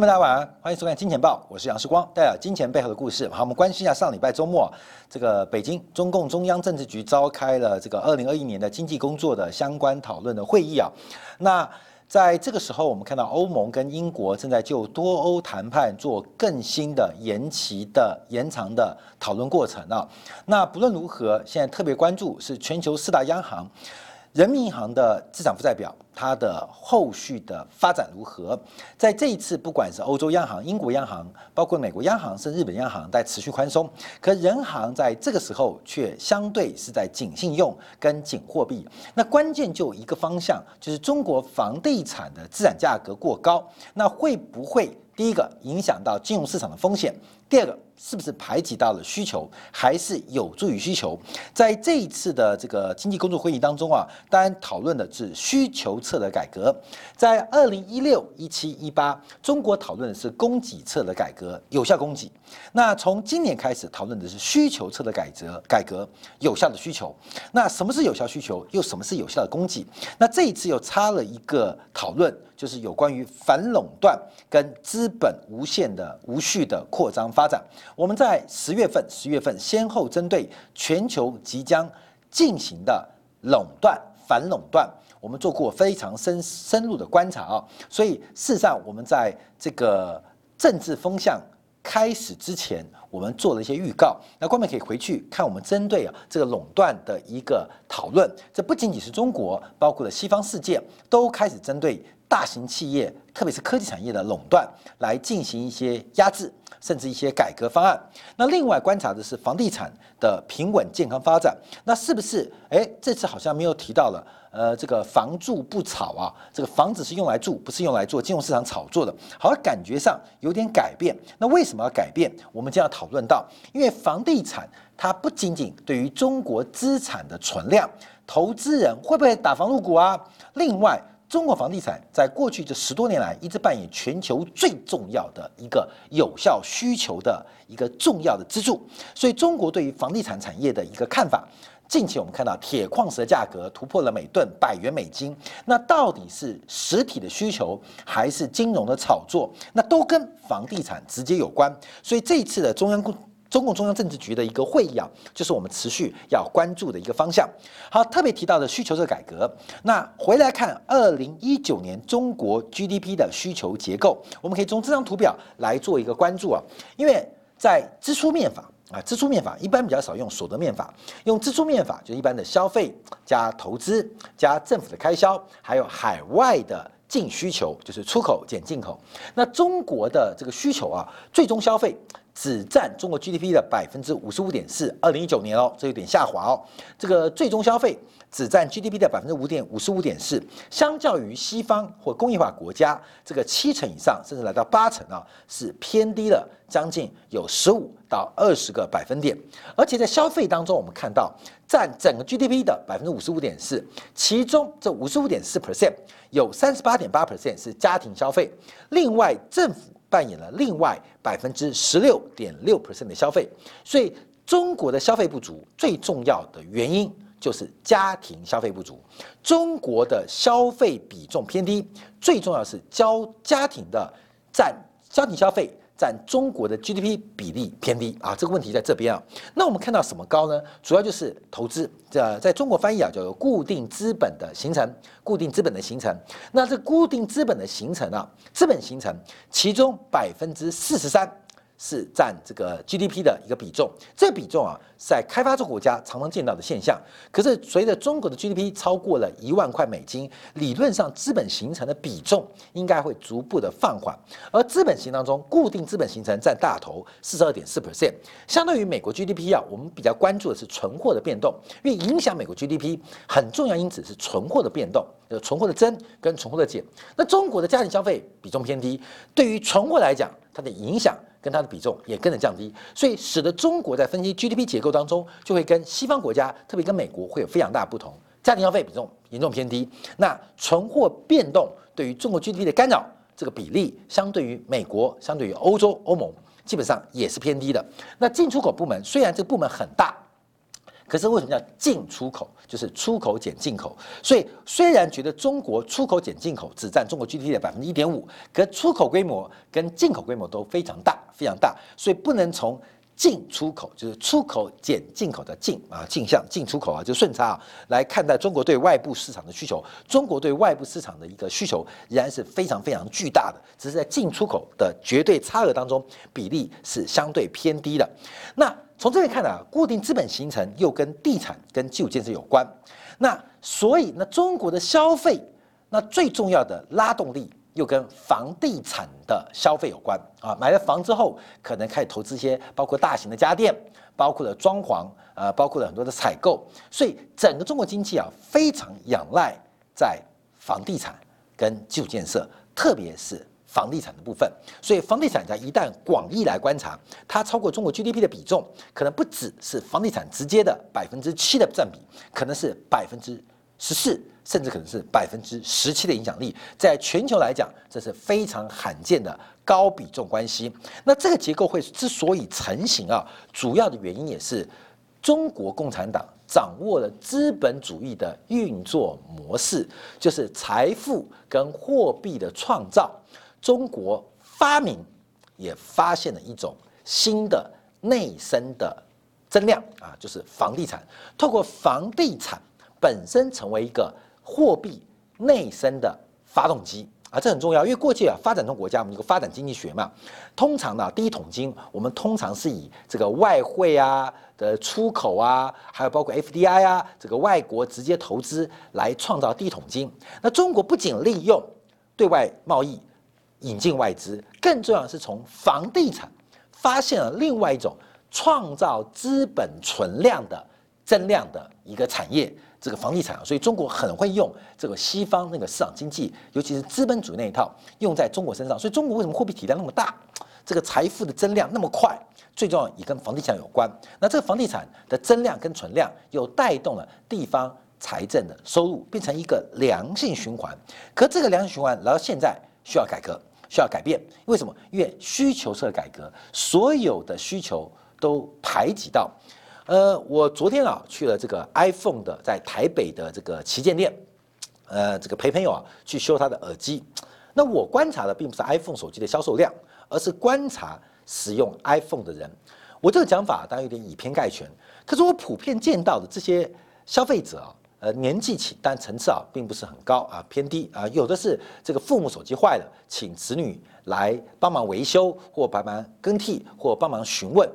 朋友，大家晚安，欢迎收看《金钱报》，我是杨世光，带来金钱背后的故事。好，我们关心一下上礼拜周末，这个北京中共中央政治局召开了这个二零二一年的经济工作的相关讨论的会议啊。那在这个时候，我们看到欧盟跟英国正在就多欧谈判做更新的延期的延长的讨论过程啊。那不论如何，现在特别关注是全球四大央行。人民银行的资产负债表，它的后续的发展如何？在这一次，不管是欧洲央行、英国央行，包括美国央行，甚至日本央行，在持续宽松，可人行在这个时候却相对是在紧信用跟紧货币。那关键就一个方向，就是中国房地产的资产价格过高，那会不会第一个影响到金融市场的风险？第二个？是不是排挤到了需求，还是有助于需求？在这一次的这个经济工作会议当中啊，当然讨论的是需求侧的改革。在二零一六、一七、一八，中国讨论的是供给侧的改革，有效供给。那从今年开始讨论的是需求侧的改革，改革有效的需求。那什么是有效需求？又什么是有效的供给？那这一次又插了一个讨论，就是有关于反垄断跟资本无限的无序的扩张发展。我们在十月份、十月份先后针对全球即将进行的垄断、反垄断，我们做过非常深深入的观察啊。所以事实上，我们在这个政治风向开始之前，我们做了一些预告。那观众可以回去看我们针对啊这个垄断的一个讨论。这不仅仅是中国，包括了西方世界，都开始针对大型企业，特别是科技产业的垄断来进行一些压制。甚至一些改革方案。那另外观察的是房地产的平稳健康发展。那是不是？哎，这次好像没有提到了。呃，这个房住不炒啊，这个房子是用来住，不是用来做金融市场炒作的。好像感觉上有点改变。那为什么要改变？我们将要讨论到，因为房地产它不仅仅对于中国资产的存量，投资人会不会打房入股啊？另外。中国房地产在过去这十多年来一直扮演全球最重要的一个有效需求的一个重要的支柱，所以中国对于房地产产业的一个看法，近期我们看到铁矿石的价格突破了每吨百元美金，那到底是实体的需求还是金融的炒作？那都跟房地产直接有关，所以这一次的中央。中共中央政治局的一个会议啊，就是我们持续要关注的一个方向。好，特别提到的需求侧改革。那回来看二零一九年中国 GDP 的需求结构，我们可以从这张图表来做一个关注啊。因为在支出面法啊，支出面法一般比较少用所得面法，用支出面法就一般的消费加投资加政府的开销，还有海外的净需求，就是出口减进口。那中国的这个需求啊，最终消费。只占中国 GDP 的百分之五十五点四，二零一九年哦，这有点下滑哦。这个最终消费只占 GDP 的百分之五点五十五点四，相较于西方或工业化国家这个七成以上，甚至来到八成啊，是偏低了将近有十五到二十个百分点。而且在消费当中，我们看到占整个 GDP 的百分之五十五点四，其中这五十五点四 percent 有三十八点八 percent 是家庭消费，另外政府。扮演了另外百分之十六点六 percent 的消费，所以中国的消费不足最重要的原因就是家庭消费不足。中国的消费比重偏低，最重要是交家庭的占家庭消费。占中国的 GDP 比例偏低啊，这个问题在这边啊。那我们看到什么高呢？主要就是投资，这在中国翻译啊叫做固定资本的形成，固定资本的形成。那这固定资本的形成啊，资本形成其中百分之四十三。是占这个 GDP 的一个比重，这比重啊，在开发中国家常常见到的现象。可是随着中国的 GDP 超过了一万块美金，理论上资本形成的比重应该会逐步的放缓。而资本形当中，固定资本形成占大头四十二点四 percent，相对于美国 GDP 啊，我们比较关注的是存货的变动，因为影响美国 GDP 很重要因子是存货的变动，呃，存货的增跟存货的减。那中国的家庭消费比重偏低，对于存货来讲，它的影响。跟它的比重也跟着降低，所以使得中国在分析 GDP 结构当中，就会跟西方国家，特别跟美国会有非常大的不同。家庭消费比重严重偏低，那存货变动对于中国 GDP 的干扰，这个比例相对于美国，相对于欧洲欧盟，基本上也是偏低的。那进出口部门虽然这个部门很大。可是为什么叫进出口？就是出口减进口。所以虽然觉得中国出口减进口只占中国 GDP 的百分之一点五，可出口规模跟进口规模都非常大，非常大，所以不能从。进出口就是出口减进口的进啊，进项进出口啊，就顺差啊，来看待中国对外部市场的需求。中国对外部市场的一个需求仍然是非常非常巨大的，只是在进出口的绝对差额当中，比例是相对偏低的。那从这边看啊，固定资本形成又跟地产跟基础建设有关。那所以那中国的消费，那最重要的拉动力。又跟房地产的消费有关啊，买了房之后，可能开始投资一些，包括大型的家电，包括了装潢，呃，包括了很多的采购，所以整个中国经济啊，非常仰赖在房地产跟基础建设，特别是房地产的部分。所以房地产在一旦广义来观察，它超过中国 GDP 的比重，可能不只是房地产直接的百分之七的占比，可能是百分之十四。甚至可能是百分之十七的影响力，在全球来讲，这是非常罕见的高比重关系。那这个结构会之所以成型啊，主要的原因也是中国共产党掌握了资本主义的运作模式，就是财富跟货币的创造。中国发明也发现了一种新的内生的增量啊，就是房地产。透过房地产本身成为一个。货币内生的发动机啊，这很重要，因为过去啊，发展中国家我们一个发展经济学嘛，通常呢，第一桶金我们通常是以这个外汇啊的出口啊，还有包括 FDI 啊，这个外国直接投资来创造第一桶金。那中国不仅利用对外贸易引进外资，更重要的是从房地产发现了另外一种创造资本存量的增量的一个产业。这个房地产啊，所以中国很会用这个西方那个市场经济，尤其是资本主义那一套，用在中国身上。所以中国为什么货币体量那么大，这个财富的增量那么快？最重要也跟房地产有关。那这个房地产的增量跟存量，又带动了地方财政的收入，变成一个良性循环。可这个良性循环来到现在需要改革，需要改变。为什么？因为需求侧改革，所有的需求都排挤到。呃，我昨天啊去了这个 iPhone 的在台北的这个旗舰店，呃，这个陪朋友啊去修他的耳机。那我观察的并不是 iPhone 手机的销售量，而是观察使用 iPhone 的人。我这个讲法当然有点以偏概全，可是我普遍见到的这些消费者啊，呃，年纪轻，但层次啊并不是很高啊，偏低啊，有的是这个父母手机坏了，请子女来帮忙维修或帮忙更替或帮忙询问。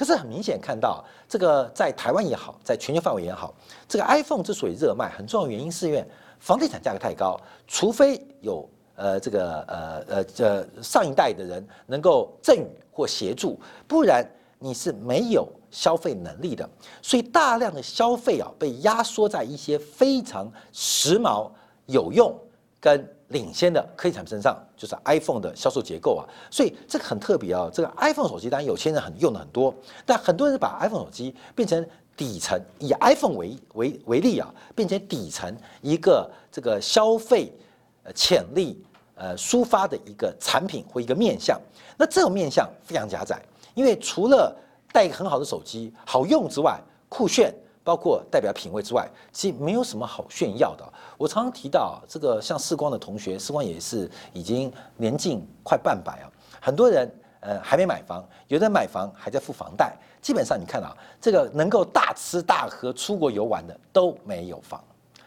可是很明显看到，这个在台湾也好，在全球范围也好，这个 iPhone 之所以热卖，很重要原因是因为房地产价格太高，除非有呃这个呃呃这上一代的人能够赠予或协助，不然你是没有消费能力的。所以大量的消费啊，被压缩在一些非常时髦、有用跟。领先的科技产品身上就是 iPhone 的销售结构啊，所以这个很特别啊。这个 iPhone 手机当然有钱人很用的很多，但很多人把 iPhone 手机变成底层，以 iPhone 为为为例啊，变成底层一个这个消费呃潜力呃抒发的一个产品或一个面向。那这种面向非常狭窄，因为除了带一个很好的手机好用之外，酷炫。包括代表品味之外，其实没有什么好炫耀的。我常常提到这个，像世光的同学，世光也是已经年近快半百啊。很多人呃还没买房，有的买房还在付房贷。基本上你看啊，这个能够大吃大喝、出国游玩的都没有房，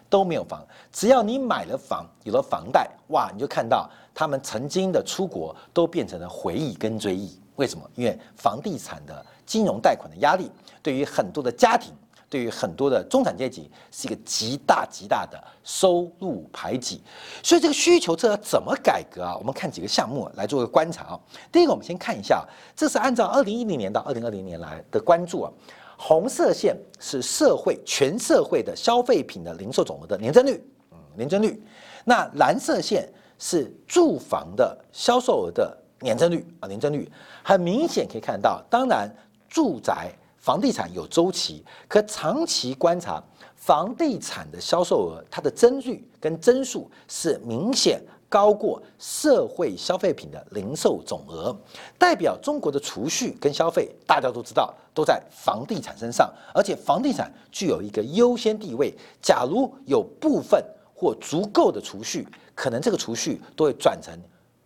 都没有房。只要你买了房，有了房贷，哇，你就看到他们曾经的出国都变成了回忆跟追忆。为什么？因为房地产的金融贷款的压力，对于很多的家庭。对于很多的中产阶级是一个极大极大的收入排挤，所以这个需求侧怎么改革啊？我们看几个项目来做个观察啊。第一个，我们先看一下，这是按照二零一零年到二零二零年来的关注啊。红色线是社会全社会的消费品的零售总额的年增率，嗯，年增率。那蓝色线是住房的销售额的年增率啊，年增率很明显可以看到，当然住宅。房地产有周期，可长期观察房地产的销售额，它的增率跟增速是明显高过社会消费品的零售总额，代表中国的储蓄跟消费，大家都知道都在房地产身上，而且房地产具有一个优先地位。假如有部分或足够的储蓄，可能这个储蓄都会转成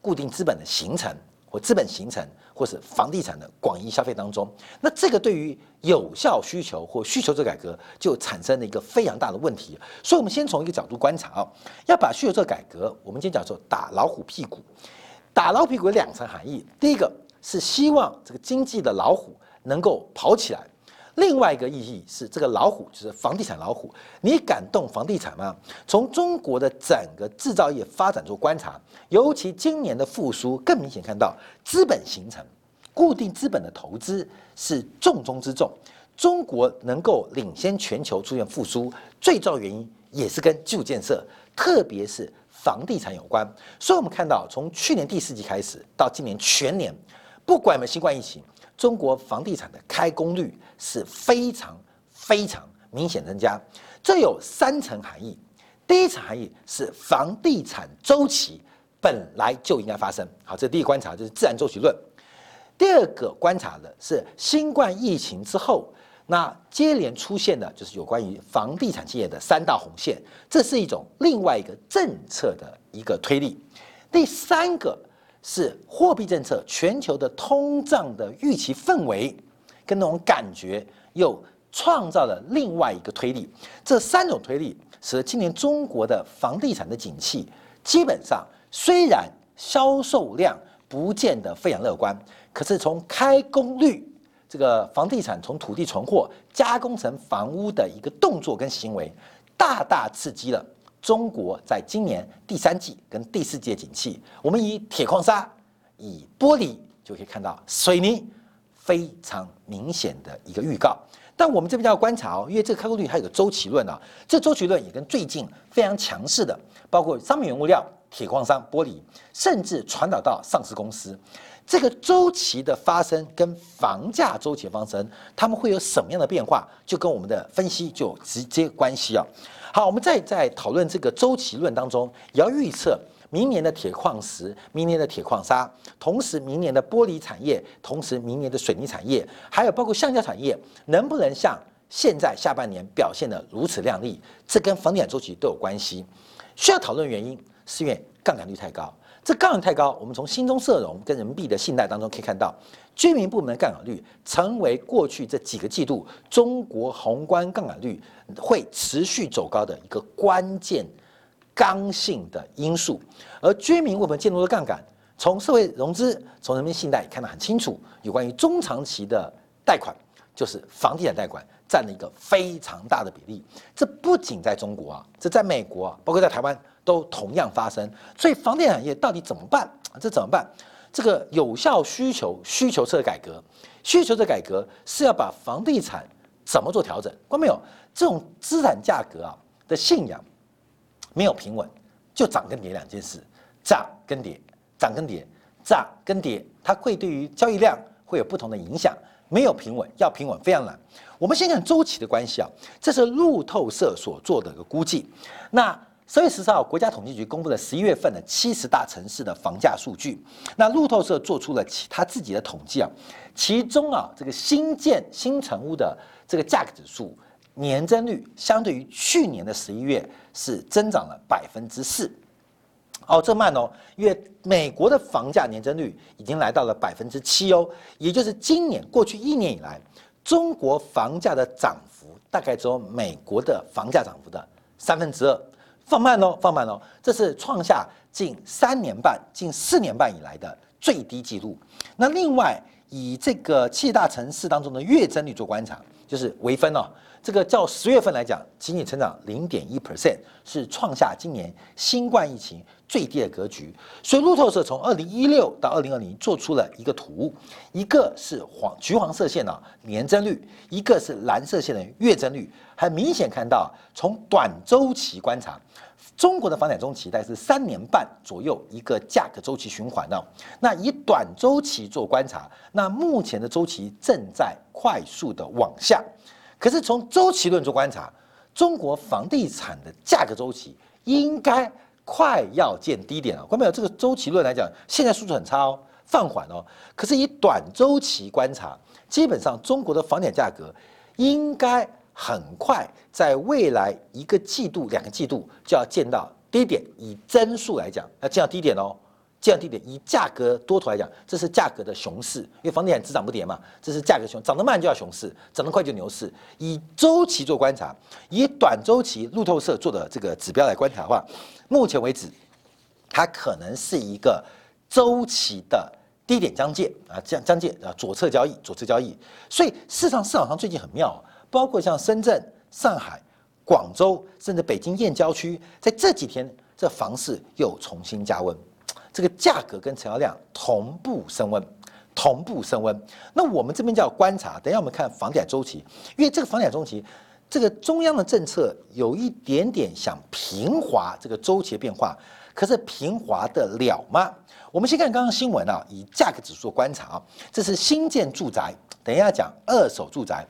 固定资本的形成。资本形成，或是房地产的广义消费当中，那这个对于有效需求或需求侧改革就产生了一个非常大的问题。所以，我们先从一个角度观察啊，要把需求侧改革，我们今天讲说打老虎屁股。打老虎屁股有两层含义，第一个是希望这个经济的老虎能够跑起来。另外一个意义是，这个老虎就是房地产老虎，你敢动房地产吗？从中国的整个制造业发展做观察，尤其今年的复苏，更明显看到资本形成、固定资本的投资是重中之重。中国能够领先全球出现复苏，最重要原因也是跟基础建设，特别是房地产有关。所以，我们看到从去年第四季开始到今年全年，不管有没有新冠疫情。中国房地产的开工率是非常非常明显增加，这有三层含义。第一层含义是房地产周期本来就应该发生，好，这第一观察就是自然周期论。第二个观察的是新冠疫情之后，那接连出现的就是有关于房地产企业的三道红线，这是一种另外一个政策的一个推力。第三个。是货币政策，全球的通胀的预期氛围跟那种感觉，又创造了另外一个推力。这三种推力使得今年中国的房地产的景气，基本上虽然销售量不见得非常乐观，可是从开工率，这个房地产从土地存货加工成房屋的一个动作跟行为，大大刺激了。中国在今年第三季跟第四季景气，我们以铁矿砂、以玻璃就可以看到水泥非常明显的一个预告。但我们这边要观察哦，因为这个开工率还有个周期论啊，这周期论也跟最近非常强势的，包括商品原物料、铁矿砂、玻璃，甚至传导到上市公司，这个周期的发生跟房价周期的发生，他们会有什么样的变化，就跟我们的分析就直接关系啊。好，我们再在讨论这个周期论当中，也要预测明年的铁矿石、明年的铁矿砂，同时明年的玻璃产业，同时明年的水泥产业，还有包括橡胶产业，能不能像现在下半年表现的如此亮丽？这跟房地产周期都有关系。需要讨论原因，是因为杠杆率太高。这杠杆太高，我们从新中社融跟人民币的信贷当中可以看到。居民部门的杠杆率成为过去这几个季度中国宏观杠杆率会持续走高的一个关键刚性的因素，而居民部门建筑的杠杆，从社会融资、从人民信贷看得很清楚，有关于中长期的贷款，就是房地产贷款占了一个非常大的比例。这不仅在中国啊，这在美国，包括在台湾都同样发生。所以房地产业到底怎么办？这怎么办？这个有效需求需求侧改革，需求侧改革是要把房地产怎么做调整？关没有？这种资产价格啊的信仰没有平稳，就涨跟跌两件事，涨跟跌，涨跟跌，涨跟跌，它会对于交易量会有不同的影响。没有平稳，要平稳非常难。我们先看周期的关系啊，这是路透社所做的一个估计。那十月十四号，国家统计局公布了十一月份的七十大城市的房价数据。那路透社做出了其他自己的统计啊，其中啊，这个新建新成屋的这个价格指数年增率，相对于去年的十一月是增长了百分之四。哦，这慢哦，因为美国的房价年增率已经来到了百分之七哦，也就是今年过去一年以来，中国房价的涨幅大概只有美国的房价涨幅的三分之二。放慢喽，放慢喽，这是创下近三年半、近四年半以来的最低纪录。那另外，以这个七大城市当中的月增率做观察，就是微分哦。这个较十月份来讲，仅仅成长零点一 percent，是创下今年新冠疫情最低的格局。所以路透社从二零一六到二零二零做出了一个图，一个是黄橘黄色线的年增率，一个是蓝色线的月增率，很明显看到从短周期观察。中国的房产中期大概是三年半左右一个价格周期循环呢。那以短周期做观察，那目前的周期正在快速的往下。可是从周期论做观察，中国房地产的价格周期应该快要见低点了。关没有？这个周期论来讲，现在速度很差哦，放缓哦。可是以短周期观察，基本上中国的房产价格应该很快在未来一个季度、两个季度就要见到低点。以增速来讲，要见到低点哦。见到低点，以价格多头来讲，这是价格的熊市，因为房地产只涨不跌嘛，这是价格熊，涨得慢就要熊市，涨得快就牛市。以周期做观察，以短周期路透社做的这个指标来观察的话，目前为止，它可能是一个周期的低点将界啊，将将界啊，左侧交易，左侧交易。所以市场市场上最近很妙啊，包括像深圳、上海、广州，甚至北京燕郊区，在这几天这房市又重新加温。这个价格跟成交量同步升温，同步升温。那我们这边叫观察，等一下我们看房地产周期，因为这个房地产周期，这个中央的政策有一点点想平滑这个周期的变化，可是平滑得了吗？我们先看刚刚新闻啊，以价格指数观察啊，这是新建住宅，等一下讲二手住宅。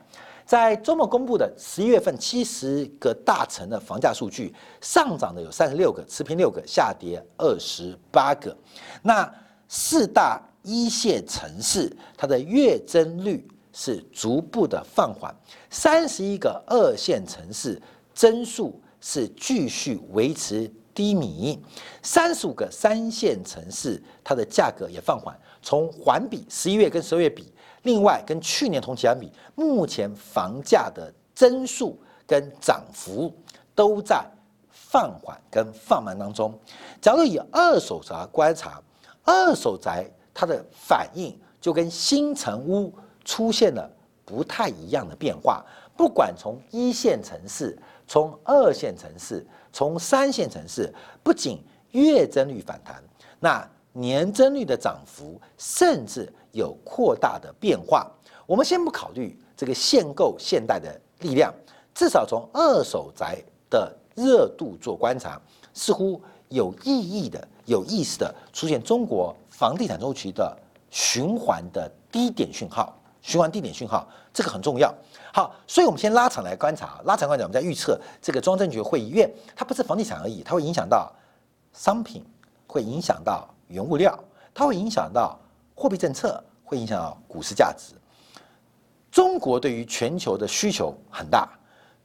在周末公布的十一月份七十个大城的房价数据，上涨的有三十六个，持平六个，下跌二十八个。那四大一线城市，它的月增率是逐步的放缓；三十一个二线城市增速是继续维持低迷；三十五个三线城市，它的价格也放缓，从环比十一月跟十二月比。另外，跟去年同期相比，目前房价的增速跟涨幅都在放缓跟放慢当中。假如以二手宅观察，二手宅它的反应就跟新城屋出现了不太一样的变化。不管从一线城市、从二线城市、从三线城市，不仅月增率反弹，那年增率的涨幅甚至。有扩大的变化，我们先不考虑这个限购限贷的力量，至少从二手宅的热度做观察，似乎有意义的、有意思的出现中国房地产周期的循环的低点讯号，循环低点讯号，这个很重要。好，所以我们先拉长来观察，拉长观察，我们在预测这个中央政局会议院，它不是房地产而已，它会影响到商品，会影响到原物料，它会影响到。货币政策会影响到股市价值。中国对于全球的需求很大，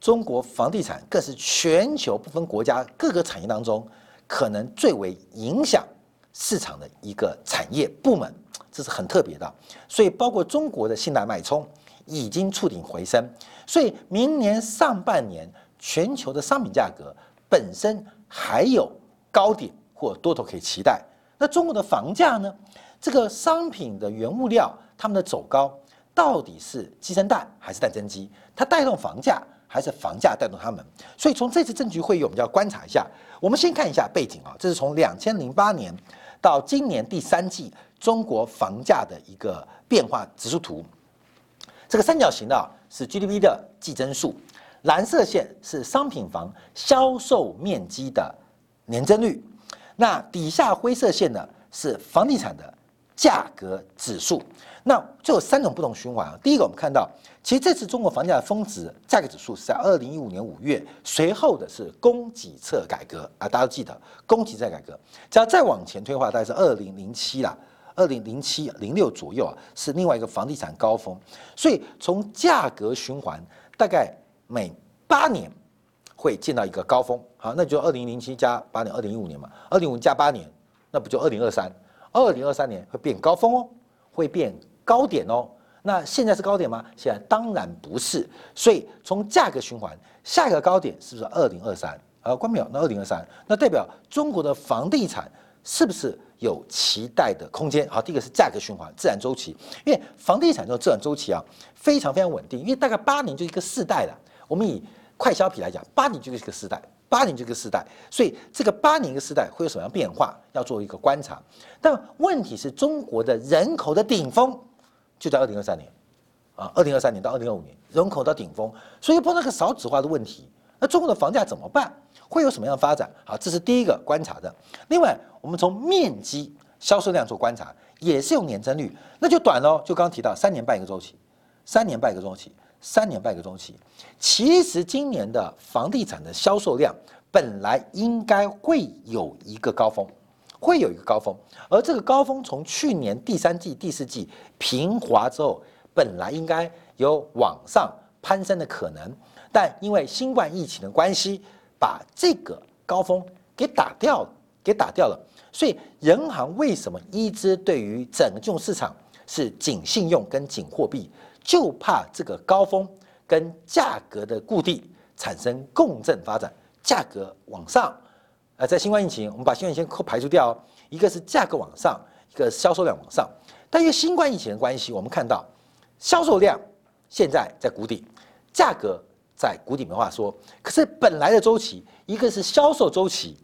中国房地产更是全球不分国家各个产业当中可能最为影响市场的一个产业部门，这是很特别的。所以，包括中国的信贷脉冲已经触顶回升，所以明年上半年全球的商品价格本身还有高点或多头可以期待。那中国的房价呢？这个商品的原物料，它们的走高到底是鸡生蛋还是蛋生鸡？它带动房价还是房价带动它们？所以从这次政局会议，我们就要观察一下。我们先看一下背景啊，这是从两千零八年到今年第三季中国房价的一个变化指数图。这个三角形的是 GDP 的季增速，蓝色线是商品房销售面积的年增率，那底下灰色线呢是房地产的。价格指数，那就有三种不同循环啊。第一个，我们看到，其实这次中国房价的峰值价格指数是在二零一五年五月，随后的是供给侧改革啊，大家都记得供给侧改革。只要再往前推的话，大概是二零零七啦，二零零七零六左右啊，是另外一个房地产高峰。所以从价格循环，大概每八年会见到一个高峰。好，那就二零零七加八年，二零一五年嘛，二零五加八年，那不就二零二三？二零二三年会变高峰哦，会变高点哦。那现在是高点吗？现在当然不是。所以从价格循环，下一个高点是不是二零二三？呃，关淼，那二零二三，那代表中国的房地产是不是有期待的空间？好，第一个是价格循环，自然周期，因为房地产这种自然周期啊，非常非常稳定，因为大概八年就一个世代了。我们以快消品来讲，八年就是一个世代。八年这个时代，所以这个八年一个时代会有什么样变化？要做一个观察。但问题是中国的人口的顶峰就在二零二三年啊，二零二三年到二零二五年人口到顶峰，所以碰到个少子化的问题。那中国的房价怎么办？会有什么样的发展？好，这是第一个观察的。另外，我们从面积销售量做观察，也是用年增率，那就短喽。就刚刚提到三年半一个周期，三年半一个周期，三年半个周期。其实今年的房地产的销售量本来应该会有一个高峰，会有一个高峰，而这个高峰从去年第三季、第四季平滑之后，本来应该有往上攀升的可能，但因为新冠疫情的关系，把这个高峰给打掉了，给打掉了。所以，人行为什么一直对于整个金融市场是紧信用跟紧货币，就怕这个高峰跟价格的固定产生共振发展，价格往上。呃，在新冠疫情，我们把新冠疫情排除掉，一个是价格往上，一个销售量往上。但因为新冠疫情的关系，我们看到销售量现在在谷底，价格在谷底，没话说。可是本来的周期，一个是销售周期，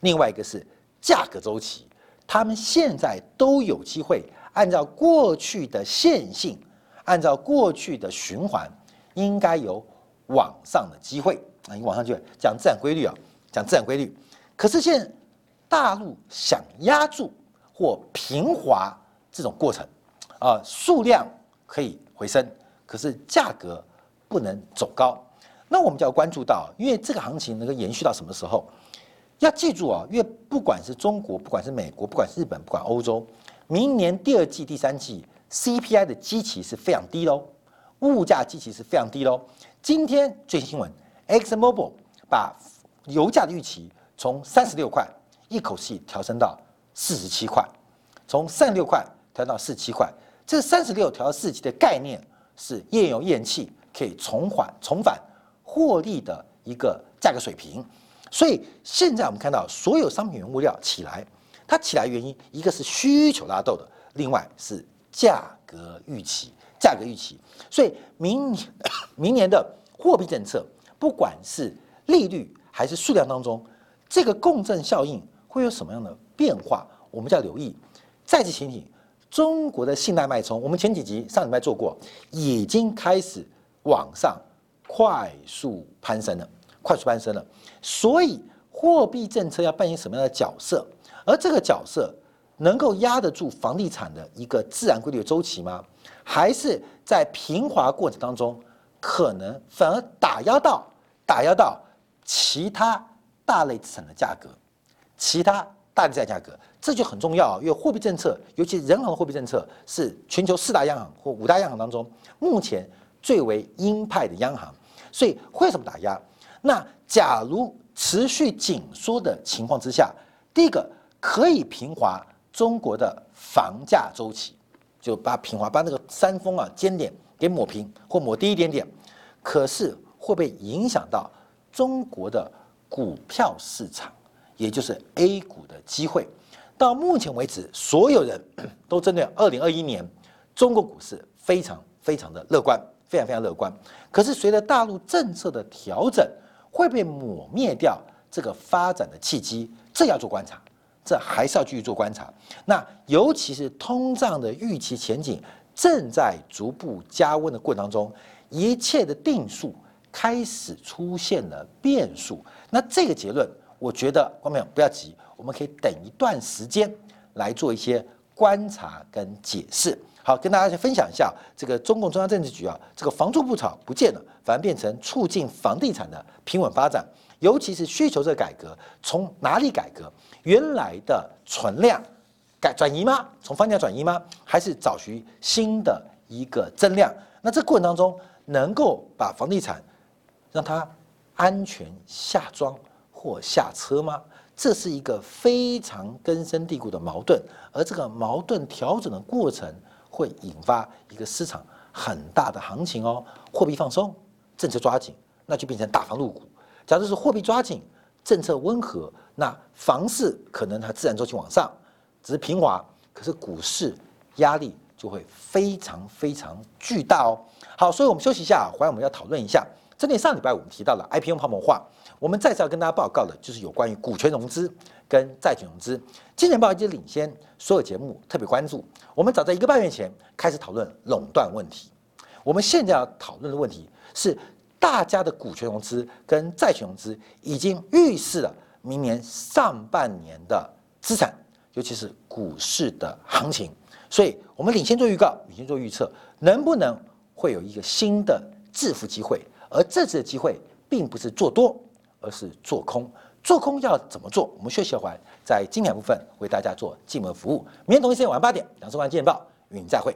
另外一个是。价格周期，他们现在都有机会按照过去的线性，按照过去的循环，应该有往上的机会啊！你往上去讲自然规律啊，讲自然规律。可是现在大陆想压住或平滑这种过程啊，数量可以回升，可是价格不能走高。那我们就要关注到，因为这个行情能够延续到什么时候？要记住啊，因为不管是中国，不管是美国，不管是日本，不管欧洲，明年第二季、第三季 CPI 的基期是非常低喽，物价基期是非常低喽。今天最新新闻，Exxon Mobil 把油价的预期从三十六块一口气调升到四十七块，从三十六块调到四十七块。这三十六调到四十七的概念是页油页气可以重返重返获利的一个价格水平。所以现在我们看到所有商品原物料起来，它起来原因一个是需求拉动的，另外是价格预期，价格预期。所以明年明年的货币政策，不管是利率还是数量当中，这个共振效应会有什么样的变化，我们就要留意。再次提醒，中国的信贷脉冲，我们前几集上礼拜做过，已经开始往上快速攀升了。快速攀升了，所以货币政策要扮演什么样的角色？而这个角色能够压得住房地产的一个自然规律的周期吗？还是在平滑过程当中，可能反而打压到打压到其他大类资产的价格，其他大类资产价格，这就很重要。因为货币政策，尤其人行的货币政策，是全球四大央行或五大央行当中目前最为鹰派的央行，所以会什么打压？那假如持续紧缩的情况之下，第一个可以平滑中国的房价周期，就把平滑把那个山峰啊尖点给抹平或抹低一点点。可是会不会影响到中国的股票市场，也就是 A 股的机会？到目前为止，所有人 都针对二零二一年中国股市非常非常的乐观，非常非常乐观。可是随着大陆政策的调整，会被抹灭掉这个发展的契机，这要做观察，这还是要继续做观察。那尤其是通胀的预期前景正在逐步加温的过程当中，一切的定数开始出现了变数。那这个结论，我觉得观众不要急，我们可以等一段时间来做一些观察跟解释。好，跟大家去分享一下这个中共中央政治局啊，这个房住不炒不见了，反而变成促进房地产的平稳发展，尤其是需求这改革，从哪里改革？原来的存量改转移吗？从房价转移吗？还是找寻新的一个增量？那这过程当中能够把房地产让它安全下庄或下车吗？这是一个非常根深蒂固的矛盾，而这个矛盾调整的过程。会引发一个市场很大的行情哦，货币放松，政策抓紧，那就变成打房入股。假如是货币抓紧，政策温和，那房市可能它自然周期往上，只是平滑，可是股市压力就会非常非常巨大哦。好，所以我们休息一下，回来我们要讨论一下。针对上礼拜我们提到了 IPO 泡沫化，我们再次要跟大家报告的就是有关于股权融资跟债权融资。金钱报已经领先所有节目特别关注。我们早在一个半月前开始讨论垄断问题，我们现在要讨论的问题是，大家的股权融资跟债权融资已经预示了明年上半年的资产，尤其是股市的行情。所以，我们领先做预告，领先做预测，能不能会有一个新的致富机会，而这次的机会并不是做多，而是做空。做空要怎么做？我们学习完在精彩部分为大家做进门服务。明天同一时间晚上八点，两十万见报与您再会。